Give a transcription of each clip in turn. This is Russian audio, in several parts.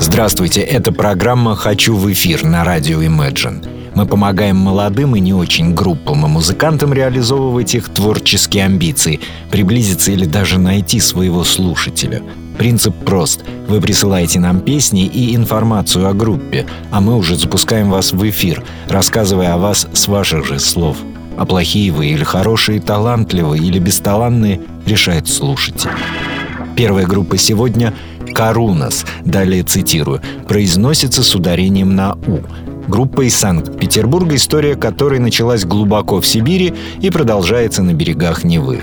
Здравствуйте, это программа «Хочу в эфир» на радио Imagine. Мы помогаем молодым и не очень группам и музыкантам реализовывать их творческие амбиции, приблизиться или даже найти своего слушателя. Принцип прост. Вы присылаете нам песни и информацию о группе, а мы уже запускаем вас в эфир, рассказывая о вас с ваших же слов. А плохие вы или хорошие, талантливые или бесталанные решает слушатель. Первая группа сегодня «Карунас», далее цитирую, произносится с ударением на «у». Группа из Санкт-Петербурга, история которой началась глубоко в Сибири и продолжается на берегах Невы.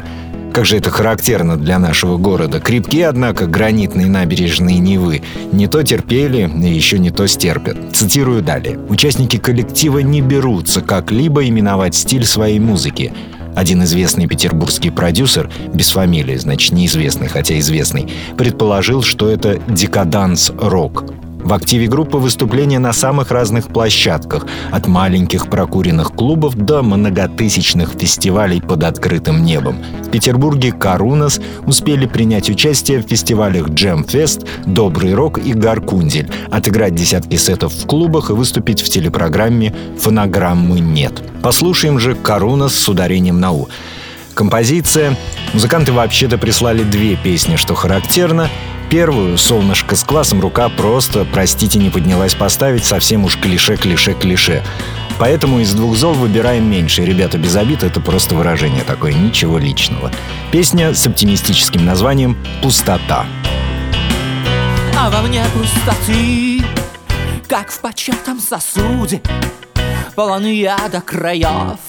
Как же это характерно для нашего города. Крепкие, однако, гранитные набережные Невы не то терпели, и еще не то стерпят. Цитирую далее. Участники коллектива не берутся как-либо именовать стиль своей музыки. Один известный петербургский продюсер, без фамилии, значит неизвестный, хотя известный, предположил, что это декаданс-рок. В активе группы выступления на самых разных площадках, от маленьких прокуренных клубов до многотысячных фестивалей под открытым небом. В Петербурге «Карунас» успели принять участие в фестивалях «Джемфест», «Добрый рок» и «Гаркундель», отыграть десятки сетов в клубах и выступить в телепрограмме «Фонограммы нет». Послушаем же «Карунас» с ударением на «у». Композиция. Музыканты вообще-то прислали две песни, что характерно, Первую «Солнышко с классом» рука просто, простите, не поднялась поставить, совсем уж клише, клише, клише. Поэтому из двух зол выбираем меньше. Ребята, без обид, это просто выражение такое, ничего личного. Песня с оптимистическим названием «Пустота». А во мне пустоты, как в початом сосуде, Полон я до краев,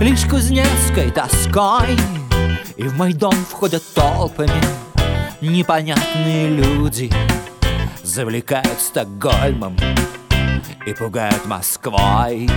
лишь кузнецкой тоской, И в мой дом входят толпами Непонятные люди Завлекают Стокгольмом И пугают Москвой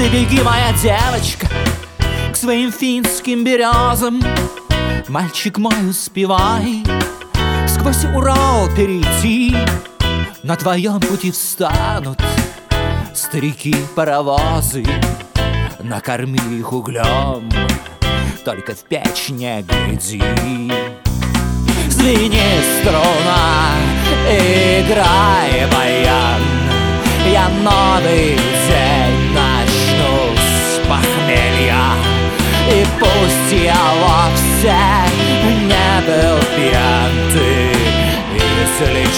Ты беги, моя девочка, к своим финским березам. Мальчик мой, успевай сквозь Урал перейти. На твоем пути встанут старики-паровозы Накорми их углем, только в печь не гляди Звени струна, играй баян Я новый день И пусть я вовсе не был пьян Ты излечи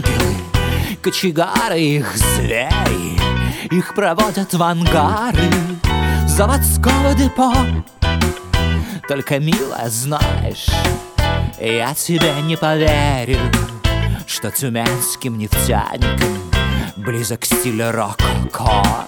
ангелы, кочегары их звери Их проводят в ангары заводского депо. Только, милая, знаешь, я тебе не поверю Что тюменским нефтяникам близок стиль рококо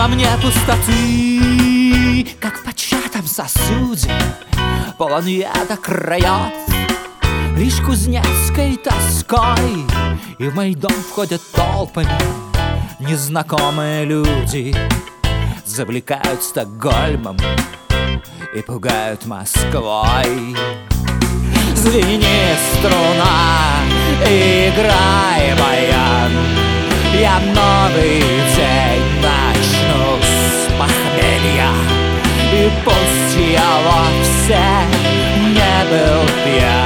во мне пустоты, как в початом сосуде Полон я до краев Лишь кузнецкой тоской И в мой дом входят толпами Незнакомые люди. Завлекают Стокгольмом И пугают Москвой. Звени струна, играй баян Я новый день Я вовсе не был пьян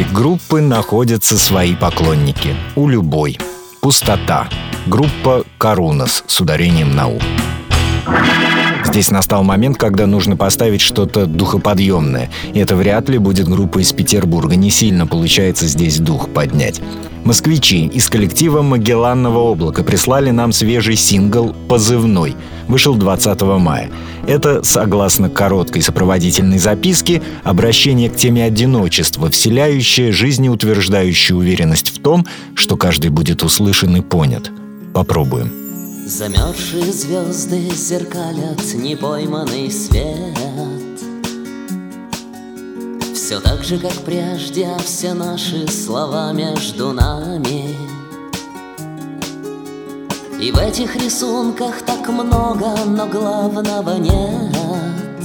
любой группы находятся свои поклонники. У любой. Пустота. Группа «Карунас» с ударением на «у». Здесь настал момент, когда нужно поставить что-то духоподъемное. И это вряд ли будет группа из Петербурга. Не сильно получается здесь дух поднять. Москвичи из коллектива «Магелланного облака» прислали нам свежий сингл «Позывной». Вышел 20 мая. Это, согласно короткой сопроводительной записке, обращение к теме одиночества, вселяющее жизнеутверждающую уверенность в том, что каждый будет услышан и понят. Попробуем. Замерзшие звезды зеркалят непойманный свет. Все так же, как прежде, а все наши слова между нами. И в этих рисунках так много, но главного нет.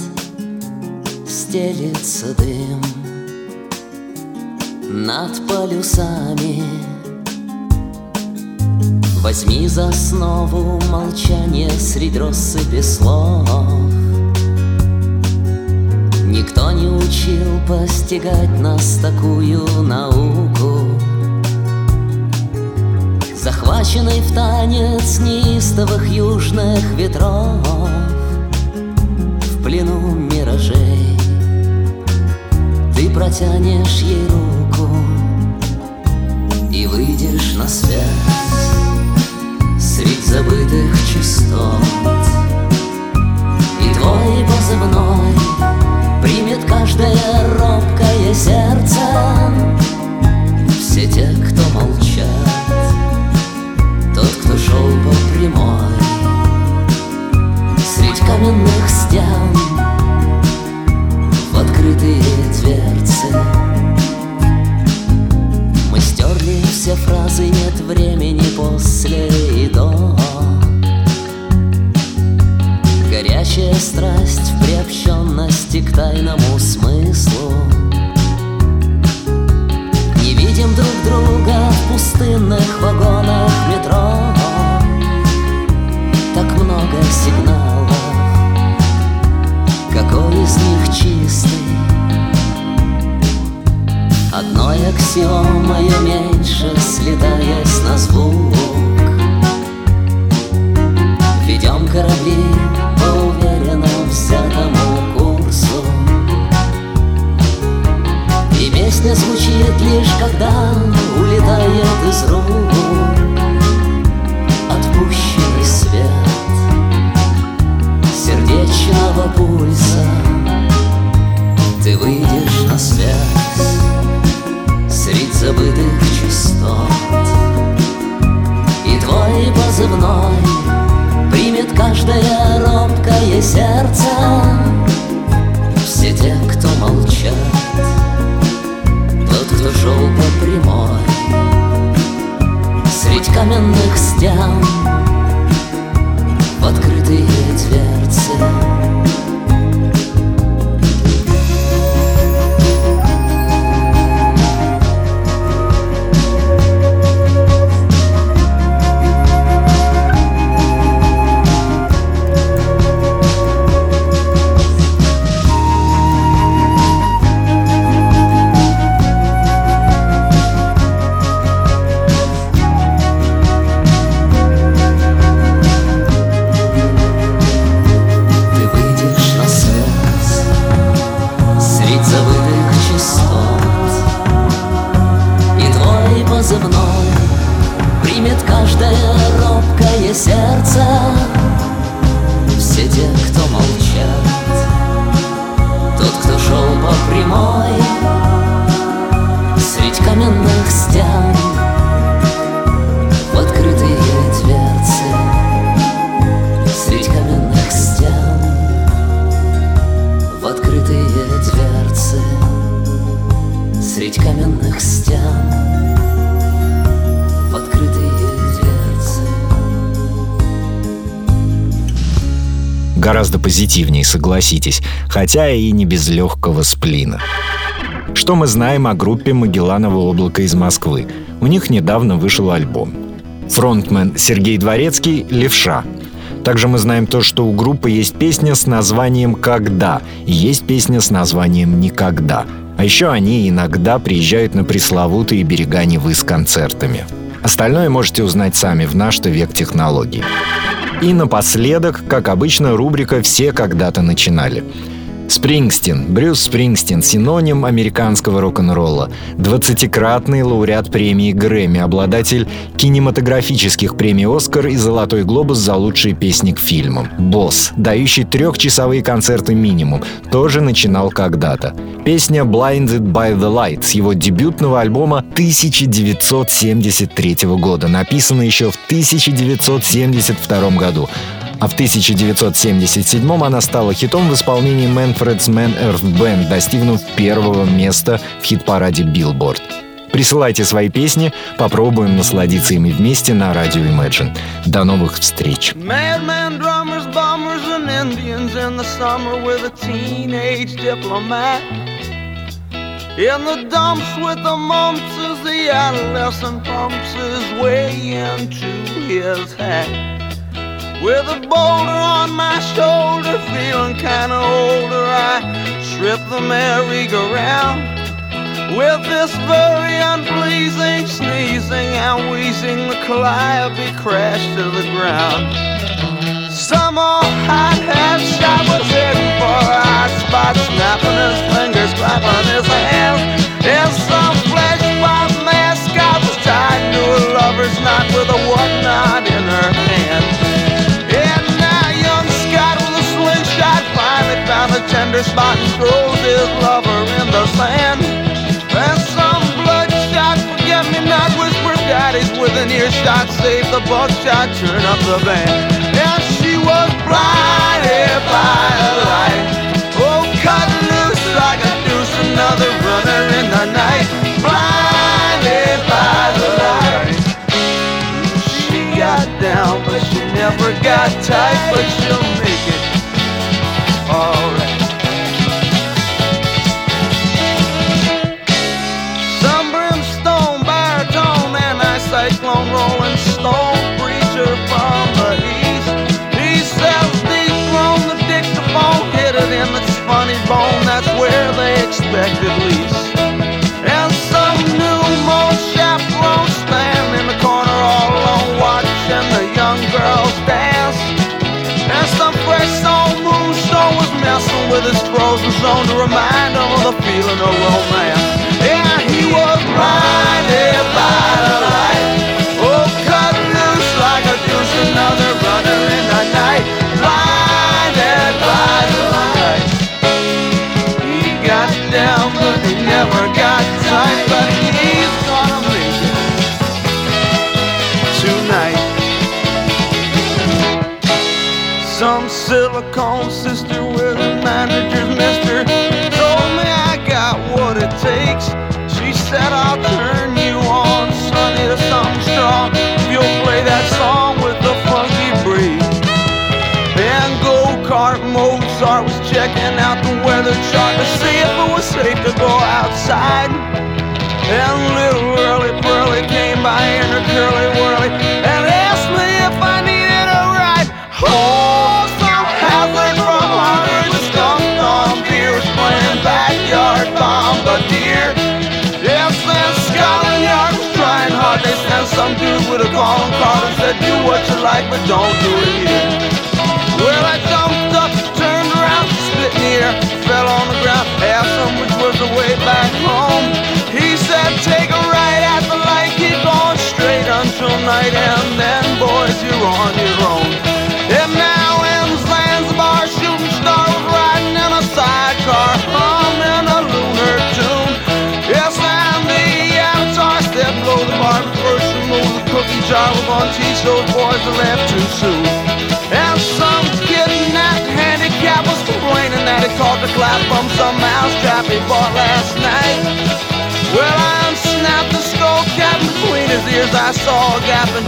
Стелится дым над полюсами Возьми за основу молчание среди россыпи слов. Никто не учил постигать нас такую науку. Захваченный в танец неистовых южных ветров. В плену миражей Ты протянешь ей руку И выйдешь на Средь забытых частот. И твой позывной Примет каждое робкое сердце. Все те, кто молчат Тот, кто шел по прямой. Средь каменных стен Одной аксиомой меньше, слетаясь позывной Примет каждое робкое сердце. Все те, кто молчат. Тот, кто шел по прямой Средь каменных стен. В открытые дверцы Средь каменных стен. В открытые дверцы Средь каменных стен Гораздо позитивнее, согласитесь, хотя и не без легкого сплина. Что мы знаем о группе Магелланово облако из Москвы? У них недавно вышел альбом. Фронтмен Сергей Дворецкий — «Левша». Также мы знаем то, что у группы есть песня с названием «Когда» и есть песня с названием «Никогда». А еще они иногда приезжают на пресловутые берега Невы с концертами. Остальное можете узнать сами в наш век технологий. И напоследок, как обычно, рубрика «Все когда-то начинали». Спрингстин. Брюс Спрингстин – синоним американского рок-н-ролла. Двадцатикратный лауреат премии Грэмми, обладатель кинематографических премий «Оскар» и «Золотой глобус» за лучшие песни к фильмам. Босс, дающий трехчасовые концерты минимум, тоже начинал когда-то. Песня «Blinded by the Light» с его дебютного альбома 1973 года, написана еще в 1972 году а в 1977 она стала хитом в исполнении Manfred's Man Earth Band, достигнув первого места в хит-параде Billboard. Присылайте свои песни, попробуем насладиться ими вместе на радио Imagine. До новых встреч! In the dumps with the mumps as the adolescent pumps his way into his hat With a boulder on my shoulder, feeling kinda older, I trip the merry-go-round. With this very unpleasing sneezing and wheezing, the calliope crashed to the ground. Some old hot hat shot was heading for a hot spot, snapping his fingers, clapping his hands. And some flesh by mascot was tied to a lover's knot tender spot and throws his lover in the sand. Then some bloodshot, forget me not, whispers daddies with an earshot, save the buckshot, turn up the band. And she was blinded by the light. Oh, cut loose like a deuce, another runner in the night. Blinded by the light. She got down, but she never got tight, but she'll the feeling of romance. Yeah, he was blinded by the light. Oh, cut loose like a goose, another runner in the night. Blinded by the light. He got down, but he never got tight. But he's gonna make it tonight. Some silicone sister with takes. She said I'll turn you on, sonny, to something strong. If you'll play that song with the funky breed. And go-kart Mozart was checking out the weather chart to see if it was safe to go outside. And little early Pearly came by in her curly some dude with a calling card and said, do what you like, but don't do it here. Well, I jumped up, turned around, spit in the air, fell on the ground, asked him which was the way back home. He said, take a right at the light, keep going straight until night, and then, boys, you're on your own. Jar. We're gonna teach those boys to laugh too soon. And some kidnapped handicap was complaining that he caught the clap from some mousetrap he bought last night. Well, I unsnapped the skull cap between his ears. I saw a gap and